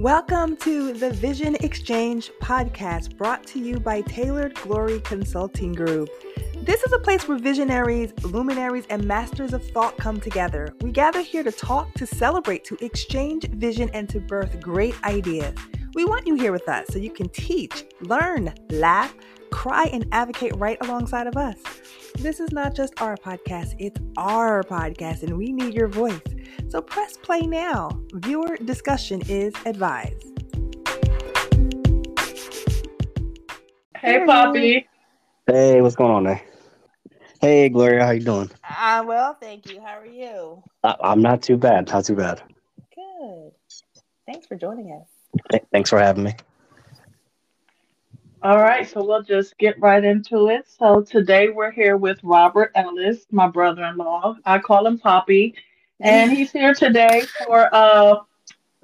Welcome to the Vision Exchange podcast brought to you by Tailored Glory Consulting Group. This is a place where visionaries, luminaries, and masters of thought come together. We gather here to talk, to celebrate, to exchange vision, and to birth great ideas. We want you here with us so you can teach, learn, laugh, cry, and advocate right alongside of us. This is not just our podcast, it's our podcast, and we need your voice. So press play now. Viewer discussion is advised. Hey, Poppy. Hey, what's going on there? Hey, Gloria, how you doing? Uh, well, thank you. How are you? I- I'm not too bad. Not too bad. Good. Thanks for joining us. Th- thanks for having me. All right, so we'll just get right into it. So today we're here with Robert Ellis, my brother-in-law. I call him Poppy, and he's here today for uh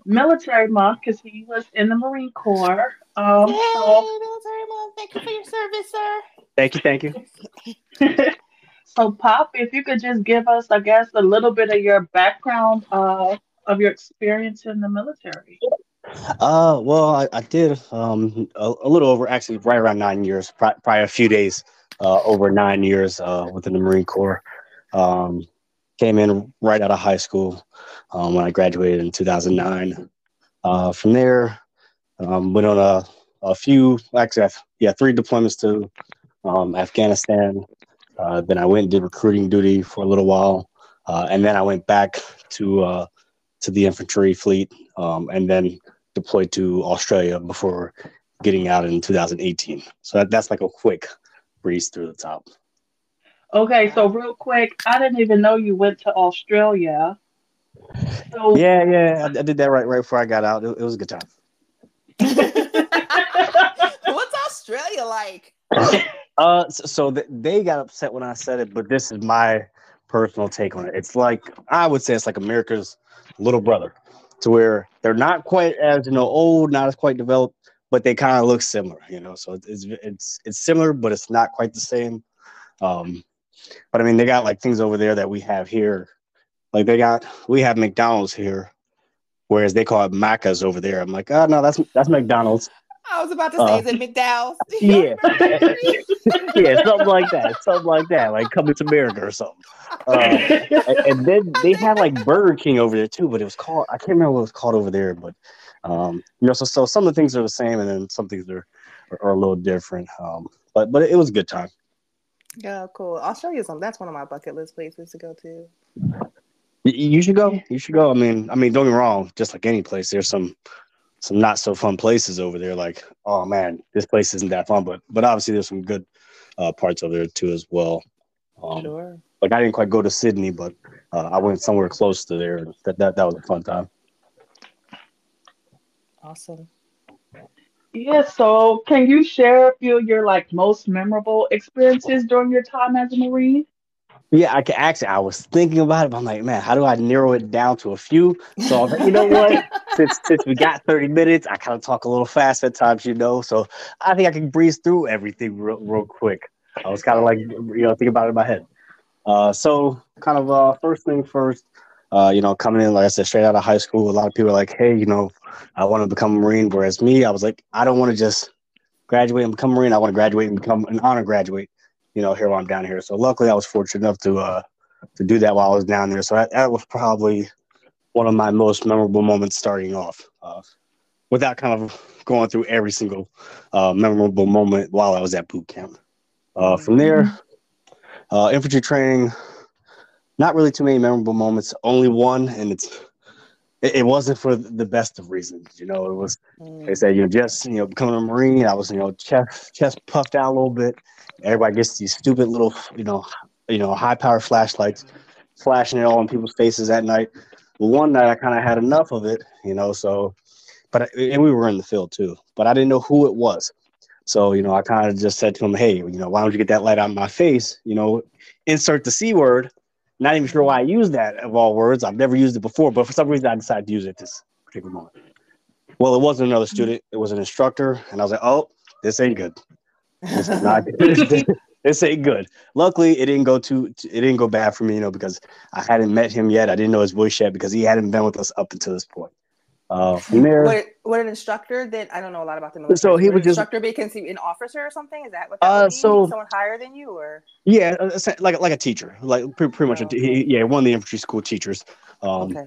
military month because he was in the Marine Corps. Um, Yay, so, military month. Thank you for your service, sir. Thank you, thank you. so Pop, if you could just give us, I guess, a little bit of your background uh, of your experience in the military. Uh, well, I, I did um a, a little over, actually, right around nine years, pri- probably a few days uh, over nine years uh, within the Marine Corps. Um, came in right out of high school um, when I graduated in 2009. Uh, from there, um, went on a, a few, actually, I've- yeah, three deployments to um, Afghanistan. Uh, then I went and did recruiting duty for a little while, uh, and then I went back to uh, to the infantry fleet, um, and then deployed to Australia before getting out in 2018. So that, that's like a quick breeze through the top. Okay, so real quick, I didn't even know you went to Australia. So Yeah, yeah, I, I did that right right before I got out. It, it was a good time. What's Australia like? Uh, so, so th- they got upset when I said it, but this is my personal take on it. It's like I would say it's like America's little brother, to where they're not quite as you know old, not as quite developed, but they kind of look similar. You know, so it's it's it's similar, but it's not quite the same. Um, but I mean, they got like things over there that we have here. Like they got we have McDonald's here, whereas they call it Macca's over there. I'm like, oh no, that's that's McDonald's. I was about to say, Uh, is it McDowell's? Yeah. yeah, something like that. Something like that. Like coming to America or something. Uh, and, and then they had like Burger King over there too, but it was called I can't remember what it was called over there, but um, you know, so so some of the things are the same, and then some things are are, are a little different. Um, but but it was a good time. Yeah, cool. Australia's on. That's one of my bucket list places to go to. You should go. You should go. I mean, I mean, don't get me wrong. Just like any place, there's some some not so fun places over there. Like, oh man, this place isn't that fun. But but obviously, there's some good uh, parts over there too as well. Um, sure. like I didn't quite go to Sydney, but uh, I went somewhere close to there. That that that was a fun time. Awesome. Yeah, so can you share a few of your like most memorable experiences during your time as a Marine? Yeah, I can actually. I was thinking about it, but I'm like, man, how do I narrow it down to a few? So like, you know what? since since we got 30 minutes, I kind of talk a little fast at times, you know. So I think I can breeze through everything real, real quick. I was kind of like, you know, thinking about it in my head. Uh, so kind of uh, first thing first, uh, you know, coming in, like I said, straight out of high school, a lot of people are like, hey, you know, I want to become a Marine. Whereas me, I was like, I don't want to just graduate and become a Marine. I want to graduate and become an honor graduate, you know, here while I'm down here. So luckily I was fortunate enough to uh, to do that while I was down there. So that, that was probably one of my most memorable moments starting off. Uh, without kind of going through every single uh, memorable moment while I was at boot camp. Uh, from there, uh, infantry training, not really too many memorable moments. Only one, and it's it, it wasn't for the best of reasons. You know, it was mm. they said you know just you know becoming a marine. I was you know chest chest puffed out a little bit. Everybody gets these stupid little you know you know high power flashlights flashing it all in people's faces at night. Well, one night I kind of had enough of it, you know. So, but I- and we were in the field too, but I didn't know who it was. So you know, I kind of just said to him, "Hey, you know, why don't you get that light out of my face? You know, insert the c word." Not even sure why I used that of all words. I've never used it before, but for some reason I decided to use it this particular moment. Well, it wasn't another student; it was an instructor, and I was like, "Oh, this ain't good. This is not good. this ain't good." Luckily, it didn't go too. It didn't go bad for me, you know, because I hadn't met him yet. I didn't know his voice yet because he hadn't been with us up until this point. Uh, from there, would an instructor that I don't know a lot about the military. So he would was an just- instructor be considered an officer or something? Is that what that Uh, so- someone higher than you or Yeah, uh, like like a teacher, like pretty, pretty much. Oh, A, he, yeah, one of the infantry school teachers. Um, okay.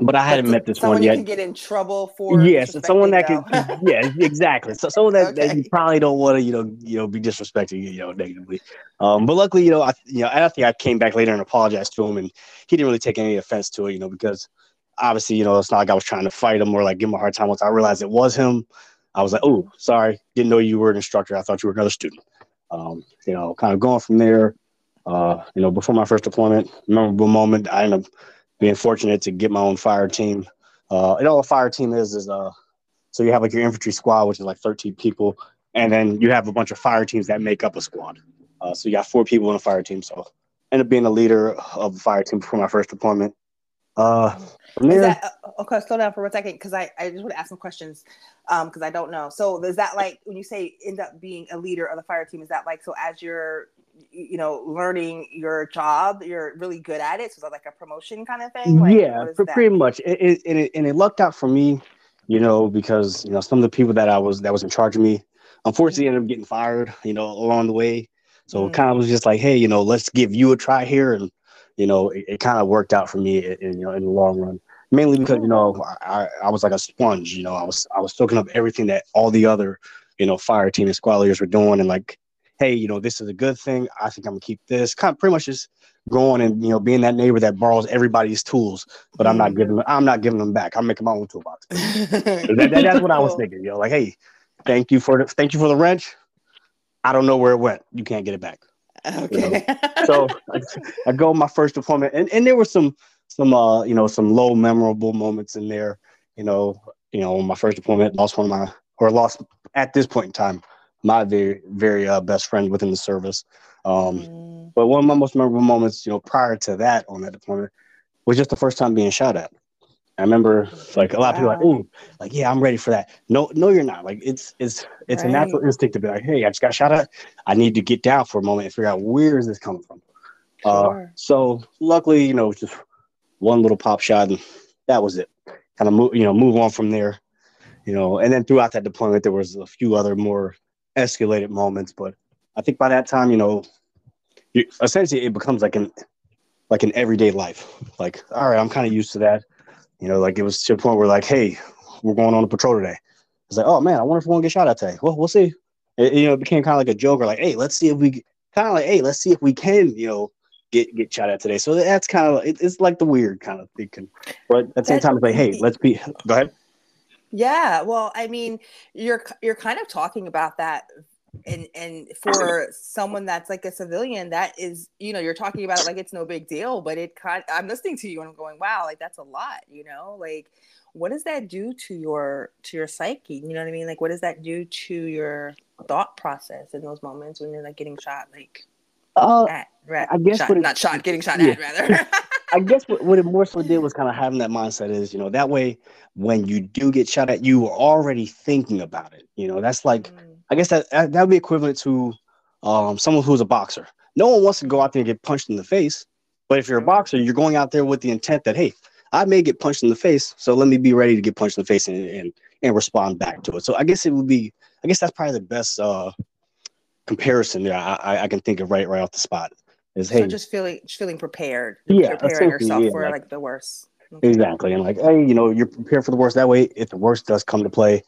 but I hadn't But met this someone one you yet. can get in trouble for. Yes, someone that disrespecting, could. yeah, exactly. So someone that, that you probably don't want to, you know, you know, be disrespecting, you know, negatively. Um, but luckily, you know, I, you know, I think I came back later and apologized to him, and he didn't really take any offense to it, you know, because obviously, you know, it's not like I was trying to fight him or like give him a hard time. Once I realized it was him, I was like, oh, sorry, didn't know you were an instructor. I thought you were another student. Um, you know, kind of going from there. Uh, you know, before my first deployment, memorable moment. I ended up being fortunate to get my own fire team. Uh, and all a fire team is is uh, so you have like your infantry squad, which is like 13 people, and then you have a bunch of fire teams that make up a squad. Uh, so you got four people in a fire team. So ended up being a leader of the fire team before my first deployment. Uh, Is that uh, okay? Slow down for one second, because I, I just want to ask some questions, um, because I don't know. So is that like when you say end up being a leader of the fire team? Is that like so as you're, you know, learning your job, you're really good at it? So is that like a promotion kind of thing? Like, yeah, what is pre- that? pretty much. It, it, and, it, and it lucked out for me, you know, because you know some of the people that I was that was in charge of me, unfortunately, ended up getting fired, you know, along the way. So it Mm. kind of was just like, hey, you know, let's give you a try here, and you know, it, it kind of worked out for me, in, in, you know, in the long run. Mainly because you know I, I was like a sponge, you know, I was I was soaking up everything that all the other, you know, fire team and squad leaders were doing, and like, hey, you know, this is a good thing. I think I'm gonna keep this. Kind of pretty much just going and you know being that neighbor that borrows everybody's tools, but I'm not Mhm. giving I'm not giving them back. I'm making my own toolbox. that, that- that's what I was thinking. You know, like, hey, thank you for the thank you for the wrench. I don't know where it went. You can't get it back. Okay. So I, I go my first deployment, and, and there were some some uh you know some low memorable moments in there. You know, you know, my first deployment lost one of my or lost at this point in time my very very uh, best friend within the service. Um, Mm, but one of my most memorable moments, you know, prior to that on that deployment was just the first time being shot at. I remember like a lot of people like, oh, like, yeah, I'm ready for that. No, no, you're not. Like it's it's it's a natural instinct to be like, hey, I just got shot at. I need to get down for a moment and figure out where is this coming from. Uh, so luckily, you know, just one little pop shot and that was it. Kind of move, you know, move on from there. You know, and then throughout that deployment, there was a few other more escalated moments, but I think by that time, you know, you, essentially it becomes like an like an everyday life. Like, all right, I'm kind of used to that. You know, like it was to a point where like, hey, we're going on a patrol today. It's like, oh man, I wonder if we're gonna get shot at today. Well, we'll see. It, you know, it became kind of like a joke or like, hey, let's see if we kind of like, hey, let's see if we can, you know, get get shot at today. So that's kind of it, it's like the weird kind of thinking. But at the same time, it's like, hey, let's be. Go ahead. Yeah, well, I mean, you're you're kind of talking about that and and for someone that's like a civilian that is you know you're talking about it like it's no big deal but it kind i'm listening to you and i'm going wow like that's a lot you know? Like what does that do to your to your psyche? You know what i mean? Like what does that do to your thought process in those moments when you're like getting shot like Uh, at, I guess shot, what it- not shot getting shot yeah. at rather. I guess what, what it more so did was kind of having that mindset is, you know, that way when you do get shot at, you are already thinking about it. You know, that's like, Mm, I guess that that would be equivalent to um, someone who's a boxer. No one wants to go out there and get punched in the face, but if you're a boxer, you're going out there with the intent that, hey, I may get punched in the face, so let me be ready to get punched in the face and and, and respond back to it. So I guess it would be, I guess that's probably the best uh, comparison that I, I, can think of right right off the spot. Is hey, so just feeling just feeling prepared Yeah, preparing yourself yeah, for like- like the worst Okay. Exactly. And like, hey, you know, you're prepared for the worst. That way, if the worst does come to play,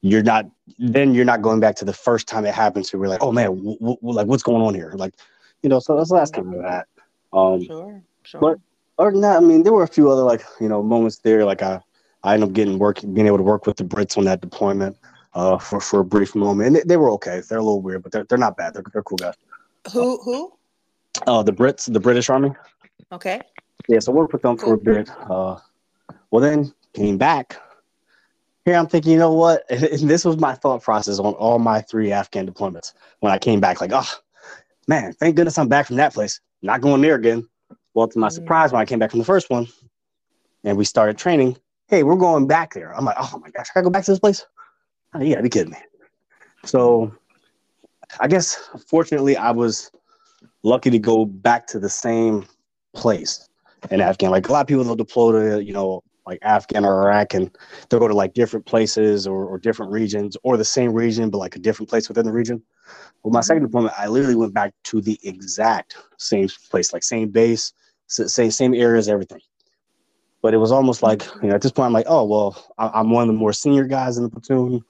you're not, then you're not going back to the first time it happens. So we're like, oh man, w- w- like what's going on here? Like, you know, so that's that's kind of that. Um, sure sure but- other than that, I mean, there were a few other like, you know, moments there. Like I, I ended up getting work, being able to work with the Brits on that deployment uh, for, for a brief moment. And they, they were okay. They're a little weird, but they're, they're not bad. They're, they're cool guys. who who Uh, the Brits, the British Army. okay Yeah, so worked with them for a bit. Uh, well, then came back. Here I'm thinking, you know what? And this was my thought process on all my three Afghan deployments. When I came back, like, oh man, thank goodness I'm back from that place. Not going there again. Well, to my Mm. surprise, when I came back from the first one, and we started training, hey, we're going back there. I'm like, oh my gosh, I gotta go back to this place. Oh, you gotta be kidding me. So, I guess fortunately, I was lucky to go back to the same place in Afghan. Like a lot of people, they'll deploy to you know like Afghan or Iraq, and they'll go to like different places or, or different regions or the same region, but like a different place within the region. Well, my second mm-hmm. deployment, I literally went back to the exact same place, like same base, same same areas, everything. But it was almost like mm-hmm. you know at this point I'm like, oh well, I'm one of the more senior guys in the platoon.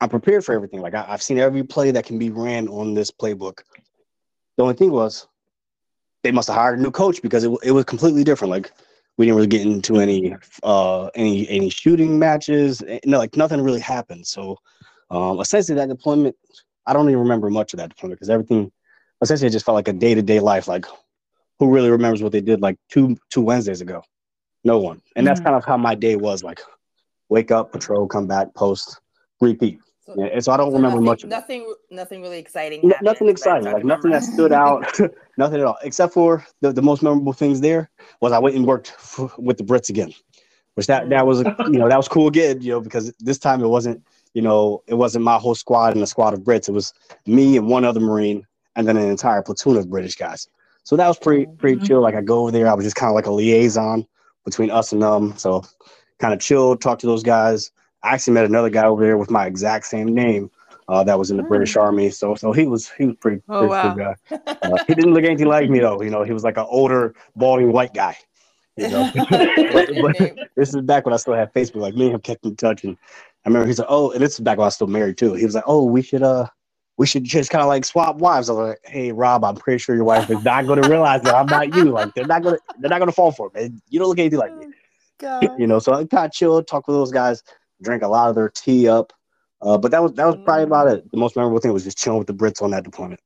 I'm prepared for everything. Like I, have seen every play that can be ran on this playbook. The only thing was they must have hired a new coach because it, it was completely different. Like we didn't really get into any uh any any shooting matches. Eh, no, like nothing really happened. So um essentially that deployment, I don't even remember much of that deployment because everything essentially it just felt like a day to day life. Like who really remembers what they did like two two Wednesdays ago? No one. And that's mm-hmm. kind of how my day was like wake up, patrol, come back, post, repeat. So, yeah, so I don't so remember nothing, much. Nothing, nothing really exciting. N- nothing exciting, like nothing that stood out, nothing at all. Except for the, the most memorable things there was I went and worked f- with the Brits again, which that that was you know that was cool again, you know, because this time it wasn't you know it wasn't my whole squad and a squad of Brits. It was me and one other Marine, and then an entire platoon of British guys. So that was pretty pretty mm-hmm. chill. Like I go over there, I was just kind of like a liaison between us and them. So kind of chill, talk to those guys. I actually met another guy over there with my exact same name. Uh, that was in the British hmm. Army, so so he was he was pretty, oh, pretty wow. guy. Uh, he didn't look anything like me though. You know, he was like an older, balding white guy. You know, but, but this is back when I still had Facebook. Like me and him kept in touch, and I remember he's like, "Oh," and this is back when I was still married too. He was like, "Oh, we should uh, we should just kind of like swap wives." I was like, "Hey, Rob, I'm pretty sure your wife is not going to realize that I'm not you. Like they're not gonna they're not gonna fall for it, man. You don't look anything like me." God. You know, so I kind of chill, talk with those guys drank a lot of their tea up. Uh, but that was that was probably about it. The most memorable thing was just chilling with the Brits on that deployment.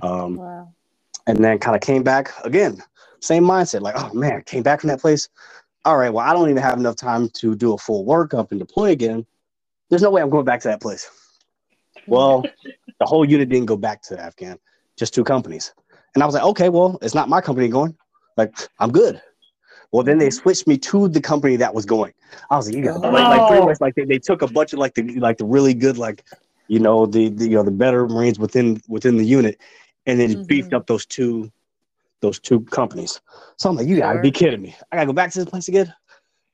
Um, wow. And then kind of came back again, same mindset. Like, oh man, came back from that place. All right, well, I don't even have enough time to do a full workup and deploy again. There's no way I'm going back to that place. Well, the whole unit didn't go back to Afghan, just two companies. And I was like, okay, well, it's not my company going. Like, I'm good. Well, then they switched me to the company that was going. I was like, you got oh. like, like pretty much like they, they took a bunch of like the like the really good like you know the, the you know the better Marines within within the unit, and then mm-hmm. beefed up those two those two companies. So I'm like, you gotta be kidding me! I gotta go back to this place again.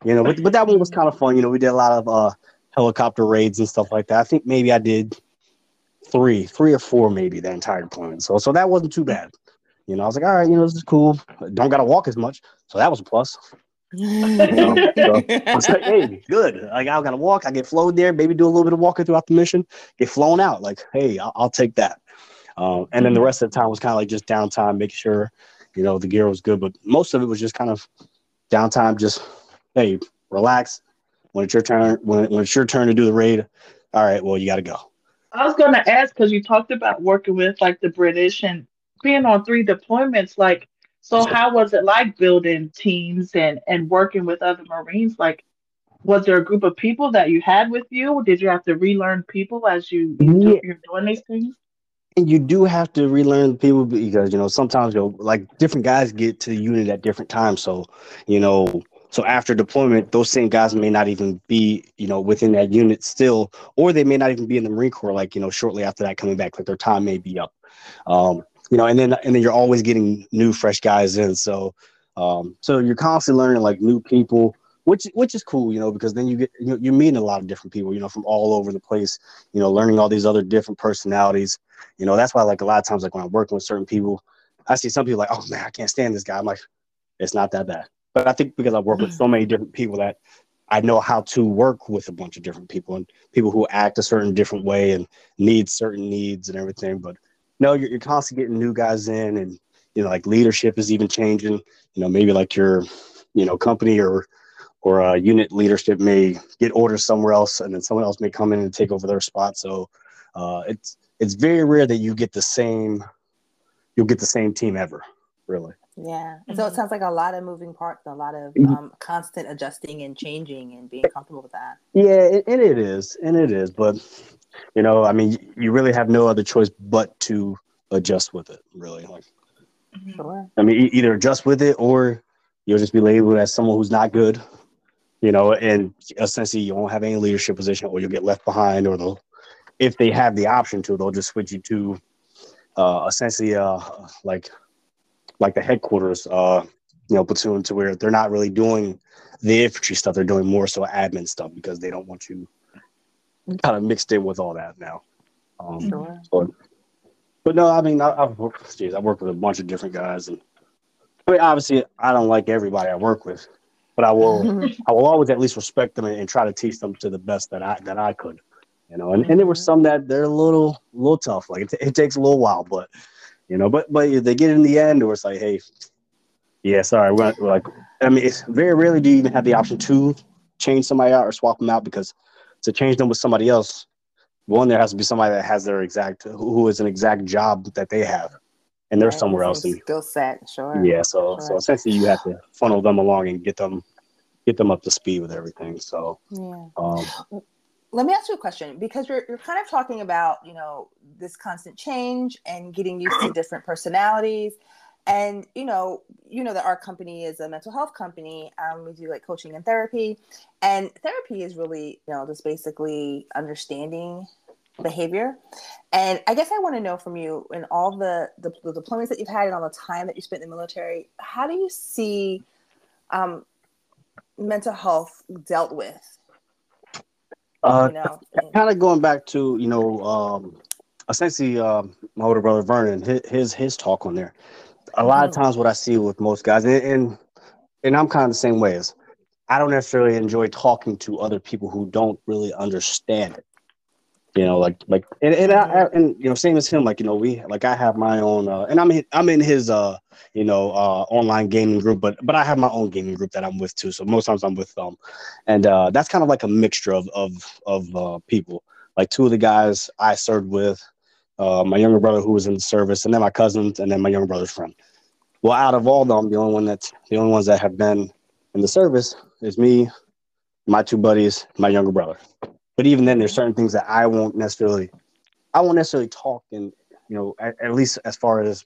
You know, but but that one was kind of fun. You know, we did a lot of uh helicopter raids and stuff like that. I think maybe I did three, three or four, maybe that entire deployment. So so that wasn't too bad. You know, I was like, all right, you know, this is cool. Don't gotta walk as much. So that was a plus. you know, so I was like, hey, good. Like I gotta walk, I get flown there, maybe do a little bit of walking throughout the mission, get flown out. Like, hey, I'll, I'll take that. Um, and then the rest of the time was kind of like just downtime, making sure, you know, the gear was good. But most of it was just kind of downtime, just hey, relax. When it's your turn, when, when it's your turn to do the raid, all right, well, you got to go. I was going to ask because you talked about working with like the British and being on three deployments. Like, so how was it like building teams and and working with other Marines? Like, was there a group of people that you had with you? Did you have to relearn people as you, you yeah. you're doing these things? And you do have to relearn people because you know sometimes you know, like different guys get to the unit at different times. So you know, so after deployment, those same guys may not even be you know within that unit still, or they may not even be in the Marine Corps. Like you know, shortly after that coming back, like their time may be up. Um, you know, and then and then you're always getting new fresh guys in. So um, so you're constantly learning like new people, which which is cool, you know, because then you get you know, you're meeting a lot of different people, you know, from all over the place, you know, learning all these other different personalities. You know, that's why like a lot of times like when I'm working with certain people, I see some people like, oh man, I can't stand this guy. I'm like, it's not that bad. But I think because I work with so many different people that I know how to work with a bunch of different people and people who act a certain different way and need certain needs and everything. But no, you're, you're constantly getting new guys in, and you know, like leadership is even changing. You know, maybe like your, you know, company or or uh, unit leadership may get orders somewhere else, and then someone else may come in and take over their spot. So uh, it's it's very rare that you get the same you'll get the same team ever, really. Yeah. So it mm-hmm. sounds like a lot of moving parts, a lot of mm-hmm. um, constant adjusting and changing and being comfortable with that. Yeah, and it is, and it is. But you know, I mean, you really have no other choice but to adjust with it. Really, like, sure. I mean, either adjust with it or you'll just be labeled as someone who's not good. You know, and essentially you won't have any leadership position, or you'll get left behind, or they'll, if they have the option to, they'll just switch you to, uh, essentially, uh, like, like the headquarters, uh, you know, platoon to where they're not really doing the infantry stuff. They're doing more so admin stuff because they don't want you kind of mixed in with all that now. Um, Sure. but, but no, I mean, I, I've worked, geez, I worked with a bunch of different guys, and I mean, obviously, I don't like everybody I work with, but I will, I will always at least respect them and, and try to teach them to the best that I that I could, you know. And, and there were some that they're a little, little tough. Like it, it takes a little while, but you know, but but they get in the end, or it's like, hey, yeah, sorry, we're, we're like, I mean, it's very rarely do you even have the option to change somebody out or swap them out because to change them with somebody else, one there has to be somebody that has their exact who is an exact job that they have, and they're Right, somewhere else. And Skill set, sure. yeah, so so essentially you have to funnel them along and get them get them up to speed with everything. So Yeah. um, Let me ask you a question because you're you're kind of talking about you know this constant change and getting used to different personalities, and you know you know that our company is a mental health company. Um, we do like coaching and therapy, and therapy is really you know just basically understanding behavior. And I guess I want to know from you in all the, the the deployments that you've had and all the time that you spent in the military, how do you see um, mental health dealt with? uh, You know, kind of going back to you know um, essentially um, my older brother Vernon his, his his talk on there. A lot of times, what I see with most guys, and and, and I'm kind of the same way as I don't necessarily enjoy talking to other people who don't really understand it. You know, like like and and, I, I, and you know, same as him. Like you know, we like I have my own, uh, and I'm in, I'm in his uh you know uh online gaming group, but but I have my own gaming group that I'm with too. So most times I'm with them, and uh that's kind of like a mixture of of of uh, people. Like two of the guys I served with, uh, my younger brother who was in the service, and then my cousins, and then my younger brother's friend. Well, out of all them, the only one that's the only ones that have been in the service is me, my two buddies, my younger brother. But even then, there's certain things that I won't necessarily, I won't necessarily talk, and you know, at, at least as far as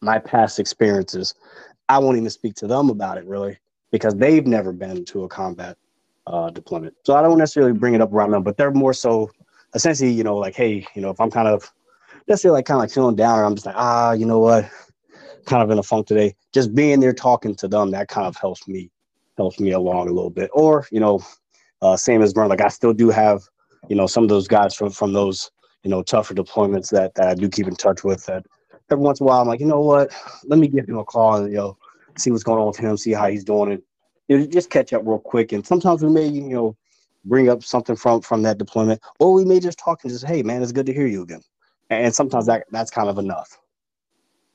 my past experiences, I won't even speak to them about it really because they've never been to a combat uh, deployment. So I don't necessarily bring it up around them, but they're more so essentially, you know, like, hey, you know, if I'm kind of necessarily like kind of like feeling down, or I'm just like, ah, you know what, kind of in a funk today. Just being there talking to them, that kind of helps me, helps me along a little bit. Or you know, uh, same as Burn, like I still do have, you know, some of those guys from from those, you know, tougher deployments that that I do keep in touch with. That every once in a while, I'm like, you know what, let me give him a call and you know, see what's going on with him, see how he's doing, and you know, just catch up real quick. And sometimes we may, you know, bring up something from from that deployment, or we may just talk and just, hey, man, it's good to hear you again. And sometimes that that's kind of enough.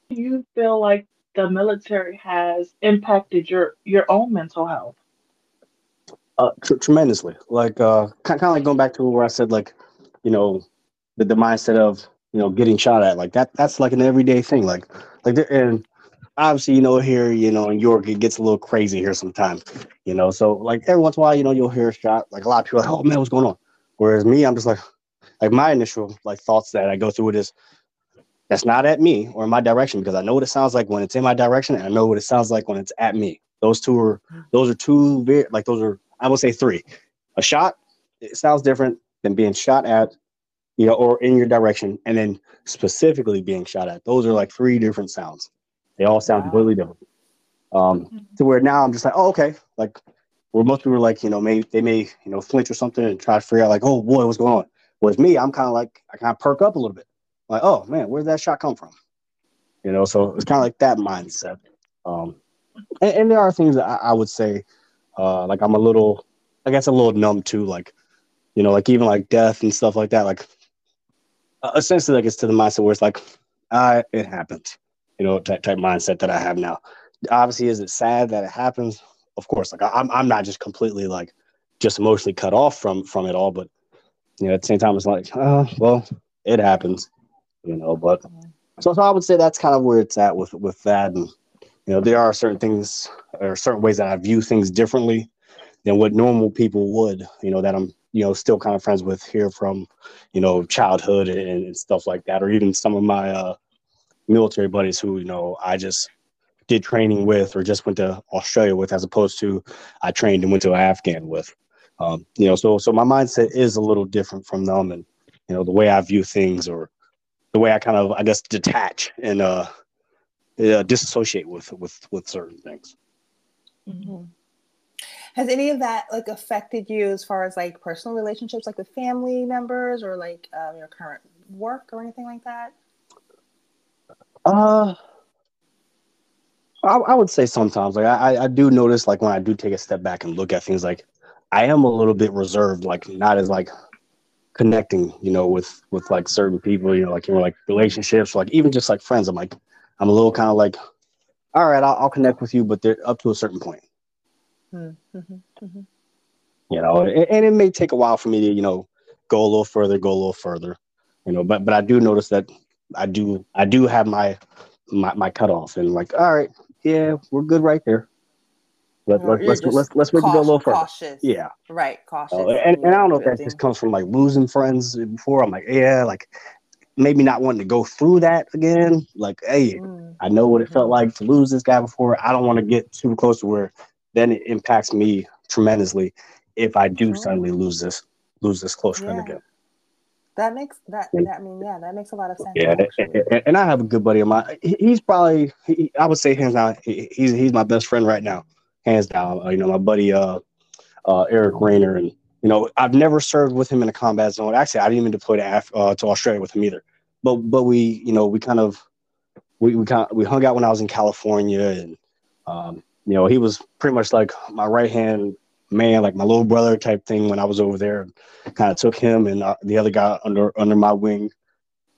Do you feel like the military has impacted your your own mental health? Uh, tr- tremendously. Like uh, kind of like going back to where I said, like, you know, the, the mindset of you know getting shot at, like that. That's like an everyday thing. Like, like there, and obviously, you know, here, you know, in York, it gets a little crazy here sometimes. You know, so like every once in a while, you know, you'll hear a shot. Like a lot of people, like, oh man, what's going on? Whereas me, I'm just like, like my initial like thoughts that I go through with is that's not at me or in my direction because I know what it sounds like when it's in my direction and I know what it sounds like when it's at me. Those two are those are two very like those are I will say three. A shot, it sounds different than being shot at, you know, or in your direction, and then specifically being shot at. Those are like three different sounds. They all sound Wow. completely different. Um, to where now I'm just like, oh, okay. Like where most people are like, you know, may they may, you know, flinch or something and try to figure out like, oh boy, what's going on? Whereas me, I'm kind of like I kind of perk up a little bit. Like, oh man, where'd that shot come from? You know, so it's kind of like that mindset. Um, and, and there are things that I, I would say, uh, like I'm a little, I guess a little numb to, like, you know, like even like death and stuff like that. Like, uh, essentially, like it's to the mindset where it's like, uh, it happens, you know, type, type mindset that I have now. Obviously, is it sad that it happens? Of course, like I, I'm, I'm not just completely like just emotionally cut off from from it all, but you know, at the same time, it's like, uh, well, it happens, you know. But so, so I would say that's kind of where it's at with with that, and you know, there are certain things or certain ways that I view things differently than what normal people would, you know, that I'm, you know, still kind of friends with here from, you know, childhood and, and stuff like that, or even some of my uh, military buddies who, you know, I just did training with or just went to Australia with, as opposed to I trained and went to Afghan with. Um, you know, so so my mindset is a little different from them, and you know, the way I view things or the way I kind of, I guess, detach and uh, uh disassociate with with with certain things. Mm-hmm. has any of that like affected you as far as like personal relationships like with family members or like um, your current work or anything like that uh I, I would say sometimes like I, I do notice like when i do take a step back and look at things like i am a little bit reserved like not as like connecting you know with with like certain people you know like you know like relationships like even just like friends i'm like i'm a little kind of like all right I'll, I'll connect with you but they're up to a certain point mm-hmm, mm-hmm. You know, and, and, it may take a while for me to, you know, go a little further, go a little further, you know, but but I do notice that I do I do have my my, my cutoff and like, all right, yeah, we're good right there. Let, let, let's, let's let's let's make cautious, it go a little further. Cautious. Yeah. Right. Cautious. Uh, and, and I don't know if that just comes from like losing friends before. I'm like, yeah, like maybe not wanting to go through that again. Like, hey, mm. I know what it felt mm-hmm. like to lose this guy before. I don't want to get too close to where then it impacts me tremendously if I do suddenly lose this lose this close yeah. friend again. That makes that that I mean yeah that makes a lot of sense. Yeah, and, and, I have a good buddy of mine. He's probably he, I would say hands down he's he's my best friend right now, hands down. Uh, you know my buddy uh, uh, Eric Rayner, and you know I've never served with him in a combat zone. Actually, I didn't even deploy to Af- uh, to Australia with him either. But but we you know we kind of we we kind of, we hung out when I was in California, and um, you know, he was pretty much like my right hand man, like my little brother type thing when I was over there. Kind of took him and uh, the other guy under under my wing,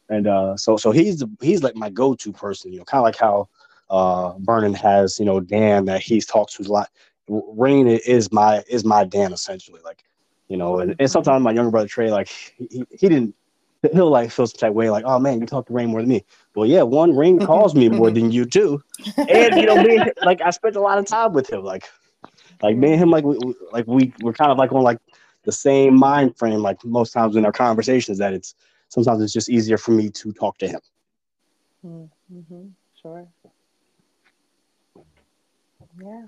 and uh, so so he's he's like my go to person. You know, kind of like how uh, Vernon has you know Dan that he's talked to a lot. Rain is my is my Dan essentially. Like you know, and, and sometimes my younger brother Trey, like he, he didn't he'll like feel some type way, like, oh man, you talk to Rain more than me. Well, yeah, one Rain calls me more than you do, and you know, me like I spent a lot of time with him, like, like me and him, like we, like we we're kind of like on like the same mind frame, like most times in our conversations. That it's sometimes it's just easier for me to talk to him. Mm-hmm. Sure. Yeah.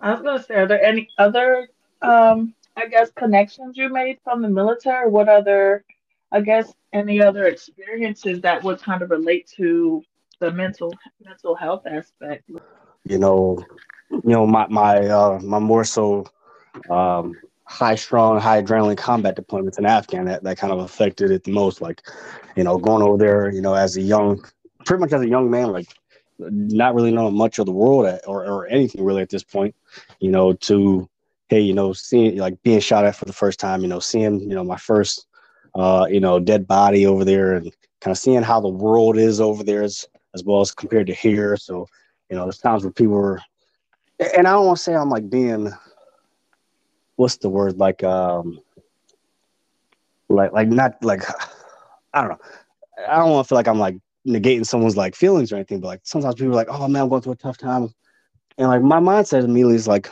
I was gonna say, are there any other um I guess, connections you made from the military? What other, I guess, any other experiences that would kind of relate to the mental mental health aspect? You know, you know, my my uh, my more so um, high strong, high adrenaline combat deployments in Afghan that, that kind of affected it the most. Like, you know, going over there, you know, as a young, pretty much as a young man, like not really knowing much of the world at, or, or anything really at this point, you know, to hey, you know, seeing like being shot at for the first time, you know, seeing, you know, my first, uh, you know, dead body over there and kind of seeing how the world is over there as, as well as compared to here. So, you know, there's times where people were, and I don't want to say I'm like being, what's the word? Like, um, like, like not like, I don't know. I don't want to feel like I'm like negating someone's like feelings or anything, but like sometimes people are like, oh man, I'm going through a tough time. And like my mindset immediately is like,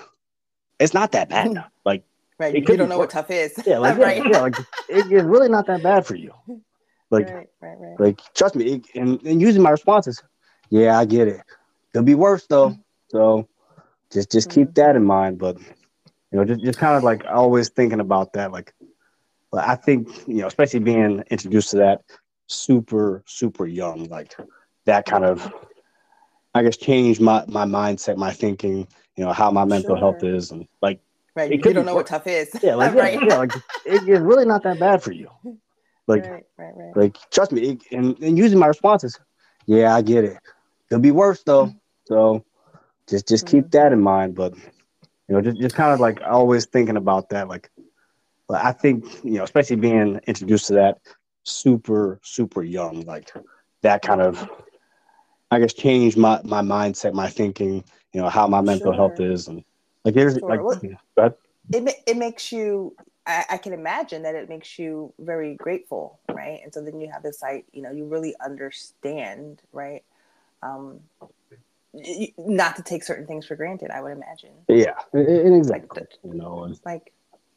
it's not that bad. Like, right, you don't know what tough is. Yeah, like, right. yeah, yeah, like it, it's really not that bad for you. Like, right, right, right. like trust me. It, and, and using my responses, yeah, I get it. It'll be worse though. Mm-hmm. So just just keep mm-hmm. that in mind. But you know, just just kind of like always thinking about that. Like, I think you know, especially being introduced to that super super young, like that kind of, I guess, changed my my mindset, my thinking you know how my mental sure. health is and like right you don't know what tough is yeah like right. yeah, yeah, like it, it's really not that bad for you like right, right, right. like trust me it, and, and using my responses yeah i get it it'll be worse though mm-hmm. so just just keep mm-hmm. that in mind but you know just, just kind of like always thinking about that like i think you know especially being introduced to that super super young like that kind of i guess changed my my mindset my thinking you know how my mental sure. health is and like there's sure. like well, it, it makes you I, I, can imagine that it makes you very grateful right and so then you have this like you know you really understand right um not to take certain things for granted i would imagine yeah exactly like, you know like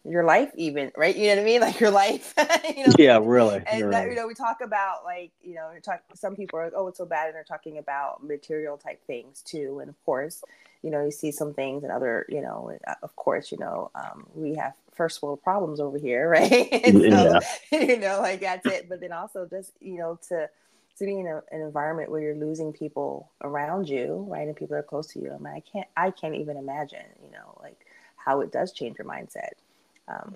your life even right you know what i mean like your life you know? yeah really and that, you know we talk about like you know talk, some people are like oh it's so bad and they're talking about material type things too and of course you know you see some things and other you know uh, of course you know um, we have first world problems over here right so, yeah. you know like that's it but then also just you know to to be in a, an environment where you're losing people around you, right, and people are close to you. I mean, I can't, I can't even imagine, you know, like how it does change your mindset. Um,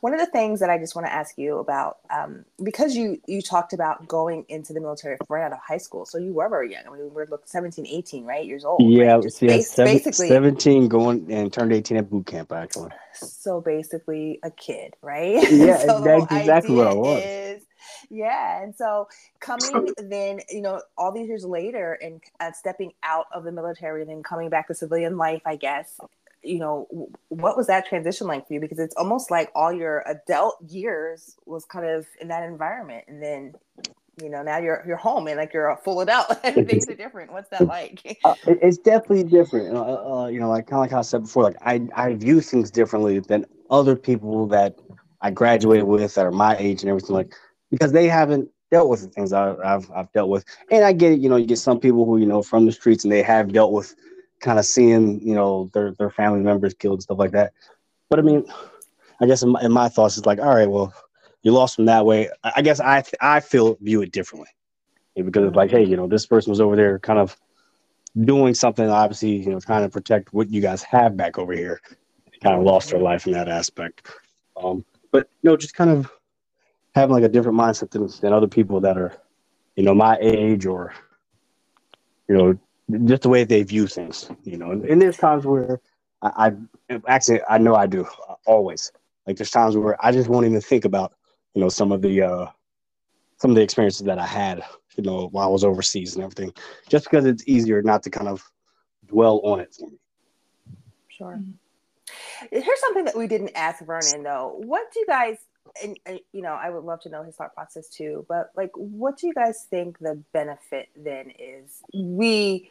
one of the things that I just want to ask you about, um, because you you talked about going into the military right out of high school, so you were very young. I mean, we were 17, 18, right, years old. Yeah, right? yeah, bas- seven, basically seventeen going and turned eighteen at boot camp actually. So basically, a kid, right? Yeah, so that's exactly what I was. Is, yeah, and so coming then, you know, all these years later, and uh, stepping out of the military, and then coming back to civilian life, I guess, you know what was that transition like for you? Because it's almost like all your adult years was kind of in that environment and then you know now you're you're home and like you're a full adult and things are different. What's that like? uh, it's definitely different. Uh, uh, you know like kind of like i said before like i i view things differently than other people that i graduated with that are my age and everything like because they haven't dealt with the things I, have I've dealt with. And i get it you know you get some people who you know from the streets and they have dealt with kind of seeing you know their their family members killed stuff like that. But I mean, I guess in my, in my thoughts, it's like, all right, well, you lost them that way. I guess I I feel view it differently because it's like, hey, you know, this person was over there kind of doing something, obviously, you know, trying to protect what you guys have back over here. Kind of lost their life in that aspect. Um, but you know, just kind of having like a different mindset than, than other people that are, you know, my age or, you know, just the way they view things, you know. And, and there's times where I, I, actually I know I do always. Like there's times where I just won't even think about, you know, some of the uh some of the experiences that I had, you know, while I was overseas and everything, just because it's easier not to kind of dwell on it for me. Sure. Mm-hmm. Here's something that we didn't ask Vernon though. What do you guys and, and, you know, I would love to know his thought process too. But like, what do you guys think the benefit then is? We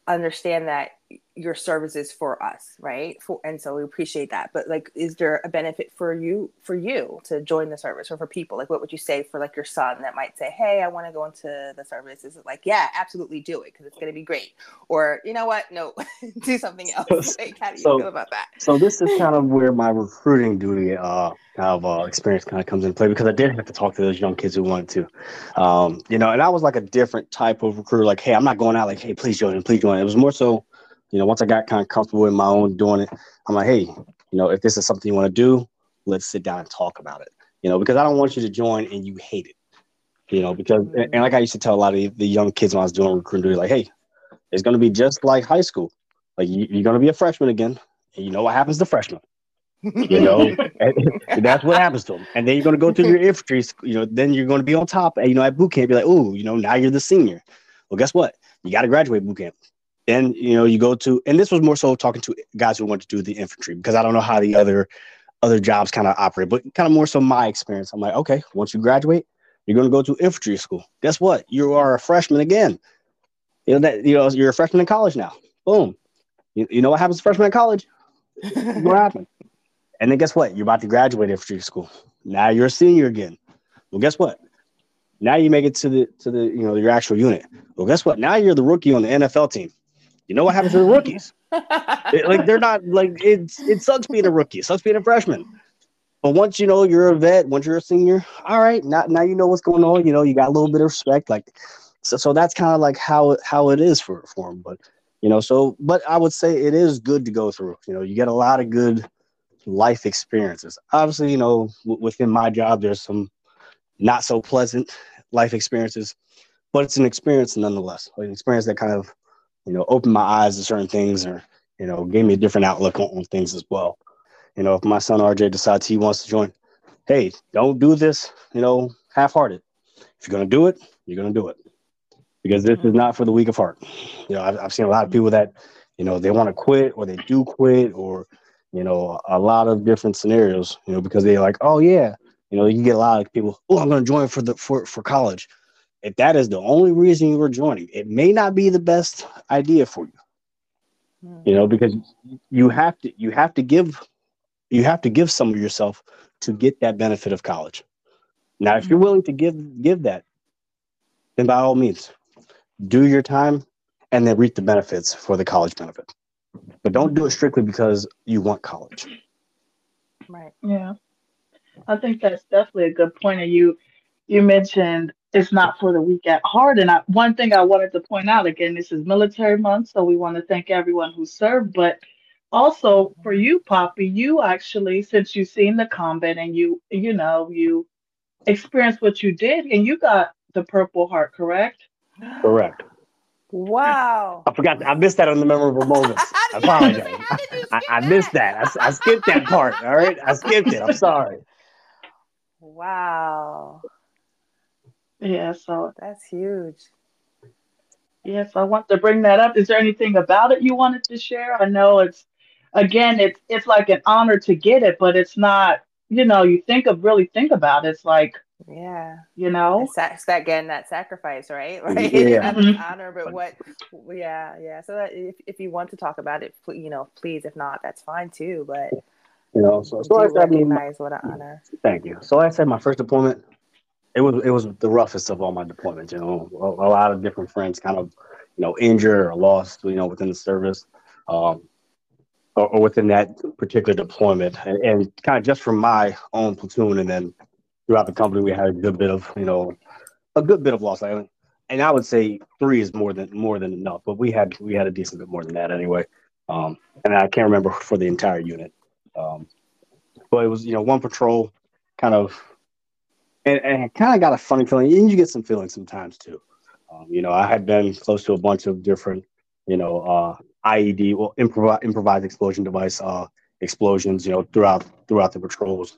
understand that your service is for us, right? For, and so we appreciate that. But like, is there a benefit for you for you to join the service, or for people? Like, what would you say for like your son that might say, "Hey, I want to go into the service"? Is it like, yeah, absolutely do it because it's going to be great, or you know what, no, do something else? Like, how do you so, feel about that? So this is kind of where my recruiting duty, uh, kind of uh, experience, kind of comes into play because I did have to talk to those young kids who wanted to, um, you know, and I was like a different type of recruiter. Like, hey, I'm not going out like, hey, please join, please join. It was more so you know, once I got kind of comfortable in my own doing it, I'm like, hey, you know, if this is something you want to do, let's sit down and talk about it. You know, because I don't want you to join and you hate it. You know, because and like I used to tell a lot of the young kids when I was doing recruiting, like, hey, it's going to be just like high school. Like you, are going to be a freshman again, and you know what happens to freshmen. You know, that's what happens to them. And then you're going to go through your infantry. You know, then you're going to be on top. And, you know, at boot camp, you're like, oh, you know, now you're the senior. Well, guess what? You got to graduate boot camp. Then you know you go to, and this was more so talking to guys who want to do the infantry because I don't know how the other other jobs kind of operate, but kind of more so my experience. I'm like, okay, once you graduate, you're going to go to infantry school. Guess what? You are a freshman again. You know that you know you're a freshman in college now. Boom. You, you know what happens to freshmen in college? what happened? And then guess what? You're about to graduate infantry school. Now you're a senior again. Well, guess what? Now you make it to the to the you know your actual unit. Well, guess what? Now you're the rookie on the NFL team. You know what happens to the rookies? it, like they're not like it's it sucks being a rookie. It sucks being a freshman. But once you know you're a vet, once you're a senior, all right, now now you know what's going on. You know you got a little bit of respect. Like so, so that's kind of like how how it is for for them. But you know, so but I would say it is good to go through. You know, you get a lot of good life experiences. Obviously, you know, w- within my job, there's some not so pleasant life experiences, but it's an experience nonetheless. An experience that kind of you know, opened my eyes to certain things or, you know, gave me a different outlook on, on things as well. You know, if my son RJ decides he wants to join, hey, don't do this, you know, half hearted. If you're going to do it, you're going to do it because this is mm-hmm. not for the weak of heart. You know, I've, I've seen a lot of people that, you know, they want to quit or they do quit or, you know, a lot of different scenarios, you know, because they're like, oh, yeah, you know, you get a lot of people, oh, I'm going to join for the for, for college if that is the only reason you were joining, it may not be the best idea for you. Mm. You know, because you have to you have to give you have to give some of yourself to get that benefit of college. Now, if you're hmm. willing to give give that, then by all means, do your time and then reap the benefits for the college benefit. But don't do it strictly because you want college. Right. Yeah. I think that's definitely a good point. of you you mentioned it's not for the weak at heart. And I, one thing I wanted to point out again, this is military month, so we want to thank everyone who served, but also for you, Poppy, you actually, since you've seen the combat and you, you know, you experienced what you did and you got the Purple Heart, correct? Correct. Wow. I forgot. I missed that on the memorable moments. I apologize. I, I, missed that. I, I skipped that part. All right. I skipped it. I'm sorry. Wow. Yeah, so that's huge. Yes, I want to bring that up. Is there anything about it you wanted to share? I know it's again, it's it's like an honor to get it, but it's not. You know, you think of really think about it. It's like yeah, you know, it's that, it's that again that sacrifice, right? Right. Yeah. Honor, but what? Yeah, yeah. So that if if you want to talk about it, you know, please. If not, that's fine too. But You know. So, do so like I said, I mean, what an honor. Thank you. So I said my first deployment, it was it was the roughest of all my deployments. You know, a, a lot of different friends kind of, you know, injured or lost. You know, within the service, um, or, or within that particular deployment, and, and kind of just from my own platoon, and then throughout the company, we had a good bit of you know, a good bit of loss. I and I would say three is more than more than enough, but we had we had a decent bit more than that anyway. Um, and I can't remember for the entire unit. Um, but it was you know one patrol kind of and, and I kind of got a funny feeling and you get some feelings sometimes too. Um, you know i had been close to a bunch of different you know uh, ied well improv- improvised explosion device uh, explosions you know throughout throughout the patrols.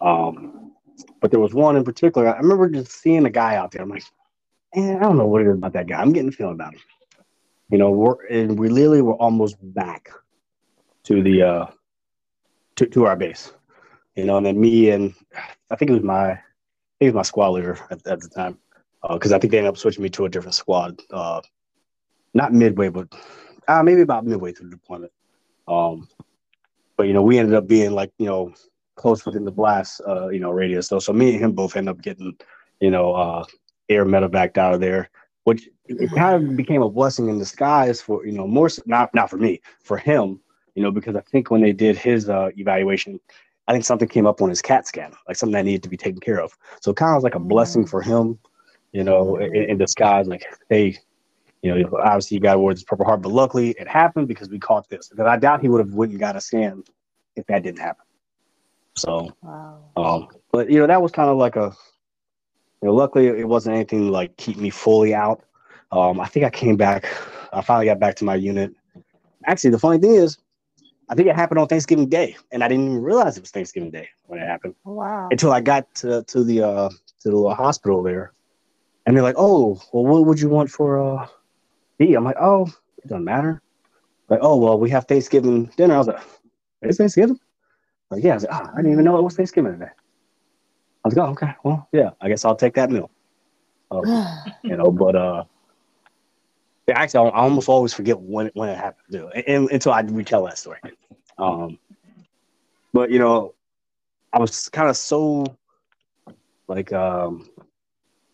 Um, but there was one in particular i remember just seeing a guy out there i'm like man, i don't know what it is about that guy i'm getting a feeling about him. You know we're and we literally were almost back to the uh to, to our base. You know and then me and i think it was my It was my squad leader at, at the time because I think they ended up switching me to a different squad. Uh, not midway, but uh, maybe about midway through the deployment. Um, but you know, we ended up being like you know close within the blast, uh, you know, radius. So, so me and him both ended up getting you know uh, air medevaced out of there, which it kind of became a blessing in disguise for you know more not not for me, for him, you know, because I think when they did his uh, evaluation, I think something came up on his CAT scan, like something that needed to be taken care of. So it kind of was like a blessing for him, you know, in, in disguise. Like, hey, you know, obviously you got to wear this Purple Heart, but luckily it happened because we caught this. Because I doubt he would have and got a scan if that didn't happen. So, Wow. um, but you know, that was kind of like a, you know, luckily it wasn't anything like keep me fully out. Um, I think I came back. I finally got back to my unit. Actually, the funny thing is, I think it happened on Thanksgiving Day, and I didn't even realize it was Thanksgiving Day when it happened Wow. until I got to to the uh to the little hospital there, and they're like, "Oh, well, what would you want for uh B?" I'm like, "Oh, it doesn't matter." Like, "Oh, well, we have Thanksgiving dinner." I was like, "It's Thanksgiving?" Like, yeah. I was like, "Ah, I didn't even know it was Thanksgiving today." I was like, "Oh, okay, well, yeah, I guess I'll take that meal." Uh, you know, but uh, actually, I almost always forget when it, when it happened, too, and, until I retell that story. Um, but you know, I was kind of so like um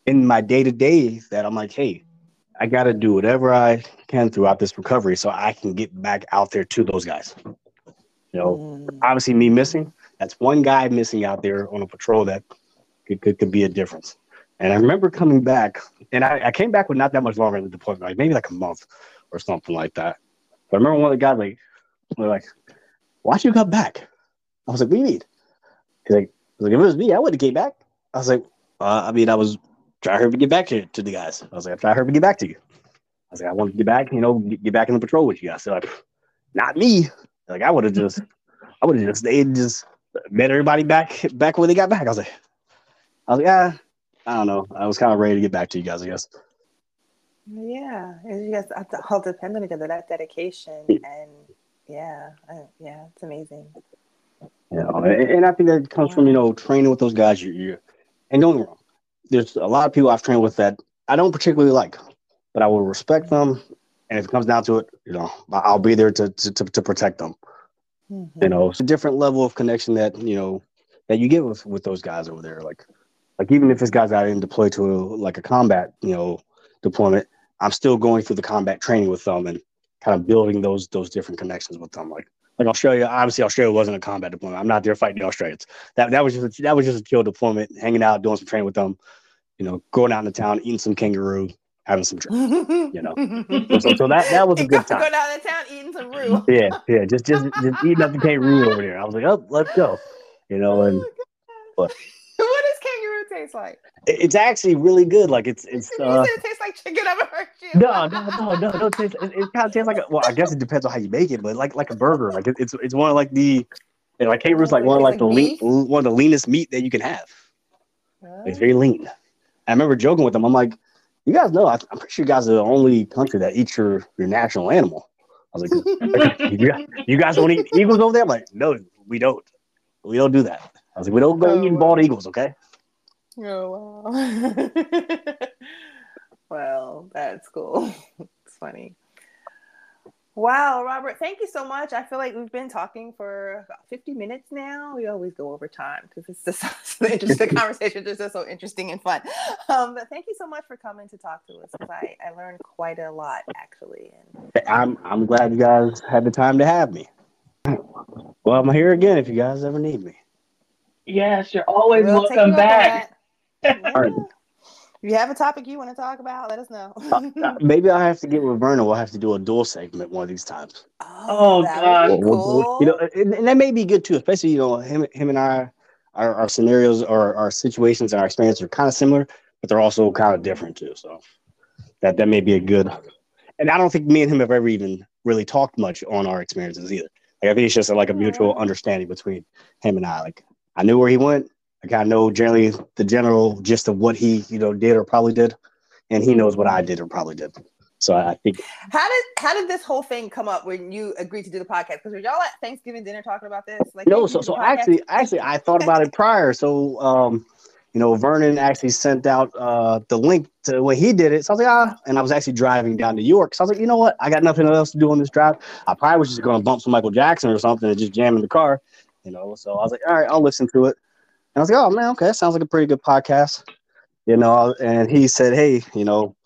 in my day to day that I'm like, hey, I got to do whatever I can throughout this recovery so I can get back out there to those guys. You know, Mm. obviously me missing, that's one guy missing out there on a patrol that could, could, could be a difference. And I remember coming back, and I, I came back with not that much longer in the deployment, like maybe like a month or something like that. But I remember one of the guys like, they're like, why'd you come back? I was like, what do you mean? He's like, he's like, if it was me, I would have came back. I was like, uh, I mean, I was trying to get back to, to the guys. I was like, I tried to get back to you. I was like, I want to get back, you know, get, get back in the patrol with you guys. They're like, not me. They're Like, I would have just, I would have just stayed, and just met everybody back, back when they got back. I was like, I was like, ah, I don't know. I was kind of ready to get back to you guys, I guess. Yeah, you guys all depend on each other. That dedication and yeah, yeah, it's amazing. Yeah, and, I think that comes from you know training with those guys. You, you and don't get me wrong. There's a lot of people I've trained with that I don't particularly like, but I will respect them. And if it comes down to it, you know, I'll be there to to, to, to protect them. Mhm. You know, it's a different level of connection that you know that you get with with those guys over there. Like, like even if this guy's out in deploy to a, like a combat, you know, deployment, I'm still going through the combat training with them and kind of building those those different connections with them. Like, like Australia, obviously Australia wasn't a combat deployment. I'm not there fighting the Australians. That that was just a, that was just a chill deployment, hanging out, doing some training with them. you know, going out into town, eating some kangaroo, having some drinks. You know, so, so that that was a good time. Go down to town eating some roux. Yeah, yeah, just just just eating up the kangaroo over there. I was like, oh, let's go. You know, and oh what does like? it's actually really good. Like it's it's. Uh, it tastes like chicken. I've heard you. no, no, no, no, no. It, tastes, it, it kind of tastes like a, well, I guess it depends on how you make it, but like like a burger. Like it, it's it's one of like the and like kangaroo's like Oh, one of it like the lean one of the leanest meat that you can have. It's very lean. I remember joking with them. I'm like, you guys know, I, I'm pretty sure you guys are the only country that eats your your national animal. I was like, you, guys- you guys don't eat eagles over there? I'm like, no, we don't. We don't do that. I was like, we don't go Oh, eating bald eagles, okay? Oh wow. well, that's cool. it's funny. Wow, Robert, thank you so much. I feel like we've been talking for about 50 minutes now. We always go over time because it's just so interesting conversation, just so interesting and fun. Um, but thank you so much for coming to talk to us because I, I learned quite a lot actually. And I'm I'm glad you guys had the time to have me. Well, I'm here again if you guys ever need me. yes, you're always we'll welcome back. That. Yeah. All right. If you have a topic you want to talk about, let us know. Uh, maybe I'll have to get with Vernon. We'll have to do a dual segment one of these times. Oh, gosh. would be We'll- you know, and, and that may be good too, especially you know him, him and I, our, our scenarios or our situations and our experiences are kind of similar, but they're also kind of different too. So that that may be a good. And I don't think me and him have ever even really talked much on our experiences either. Like I think it's just like a mutual understanding between him and I. Like I knew where he went. Like I know generally the general gist of what he you know did or probably did, and he knows what I did or probably did. So I think How did how did this whole thing come up when you agreed to do the podcast? Because were y'all at Thanksgiving dinner talking about this? Like, No, so so actually, actually, I thought about it prior. So, um, you know, Vernon actually sent out uh the link to when he did it. So I was like, ah, and I was actually driving down to York. So I was like, you know what? I got nothing else to do on this drive. I probably was just gonna bump some Michael Jackson or something and just jam in the car, you know. So I was like, all right, I'll listen to it. And I was like, oh man, okay, that sounds like a pretty good podcast, you know. And he said, hey, you know,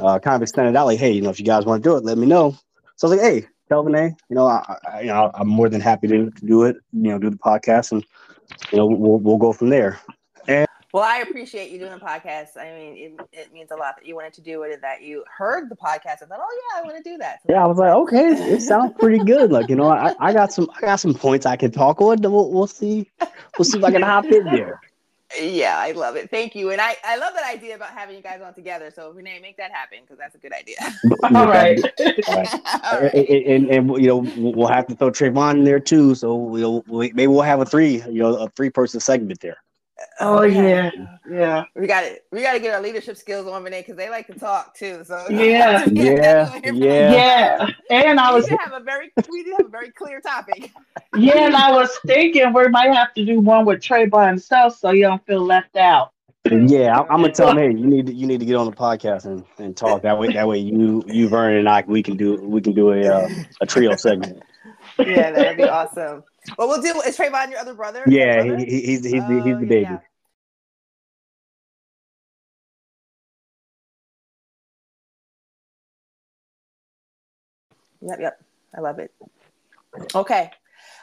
uh, kind of extended out like, hey, you know, if you guys want to do it, let me know. So I was like, hey, Kelvin, A, you know, I, I, you know, I'm more than happy to, to do it, you know, do the podcast, and you know, we'll we'll go from there. Well, I appreciate you doing the podcast. I mean, it, it means a lot that you wanted to do it and that you heard the podcast and thought, oh yeah, I want to do that. So Yeah, I was like, okay, it, it sounds pretty good. Like, you know, I, I got some I got some points I can talk on. Then We'll, we'll see, we'll see if I can hop in there. yeah, I love it. Thank you, and I I love that idea about having you guys on together. So Renee, make that happen because that's a good idea. All right. All And, right. and, and, you know we'll have to throw Trayvon in there too. So we'll, we maybe we'll have a three you know a three person segment there. Oh Okay. yeah, yeah. We got it. We got to get our leadership skills on Renee because they like to talk too. So Yeah. Yeah, yeah. Yeah, and I was should have a very we do have a very clear topic. yeah, and I was thinking we might have to do one with Trey by himself so you don't feel left out. Yeah, I, I'm gonna tell him, hey, you need to, you need to get on the podcast and, and talk that way. That way, you you Vernon and I we can do we can do a uh, a trio segment. yeah, that'd be awesome. Well, we'll do. Is Trayvon your other brother? Yeah, brother? he, he, he's he's the, he's Oh, the baby. yeah. Yep, yep. I love it. Okay.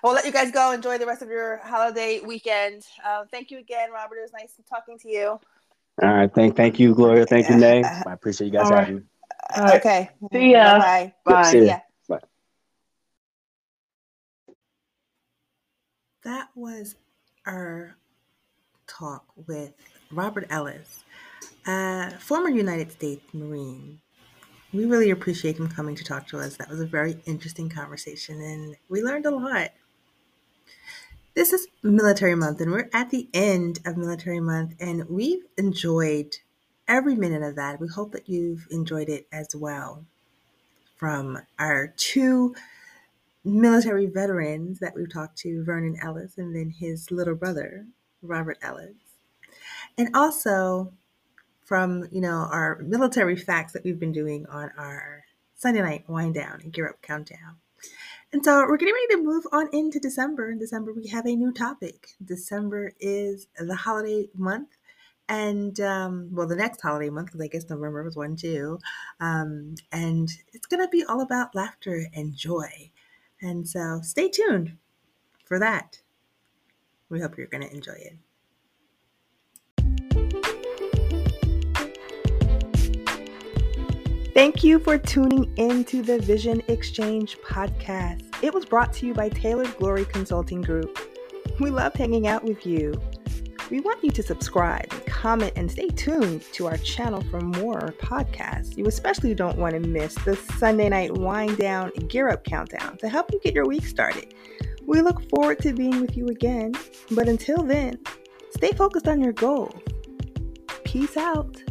We'll let you guys go. Enjoy the rest of your holiday weekend. Uh, thank you again, Robert. It was nice talking to you. All right, thank thank you, Gloria. Thank you, Nay. I appreciate you guys All right. having me. All right. Okay. See ya. Bye. Bye. See ya. That was our talk with Robert Ellis, a former United States Marine. We really appreciate him coming to talk to us. That was a very interesting conversation, and we learned a lot. This is Military Month, and we're at the end of Military Month, and we've enjoyed every minute of that. We hope that you've enjoyed it as well. From our two military veterans that we've talked to, Vernon Ellis, and then his little brother, Robert Ellis. And also from, you know, our military facts that we've been doing on our Sunday night wind down and gear up countdown. And so we're getting ready to move on into December. In December, we have a new topic. December is the holiday month. And um, well, the next holiday month, because I guess November was one too. Um, and it's going to be all about laughter and joy. And so stay tuned for that. We hope you're going to enjoy it. Thank you for tuning in to the Vision Exchange podcast. It was brought to you by Tailored Glory Consulting Group. We love hanging out with you. We want you to subscribe, comment, and stay tuned to our channel for more podcasts. You especially don't want to miss the Sunday night wind down gear up countdown to help you get your week started. We look forward to being with you again, but until then, stay focused on your goals. Peace out.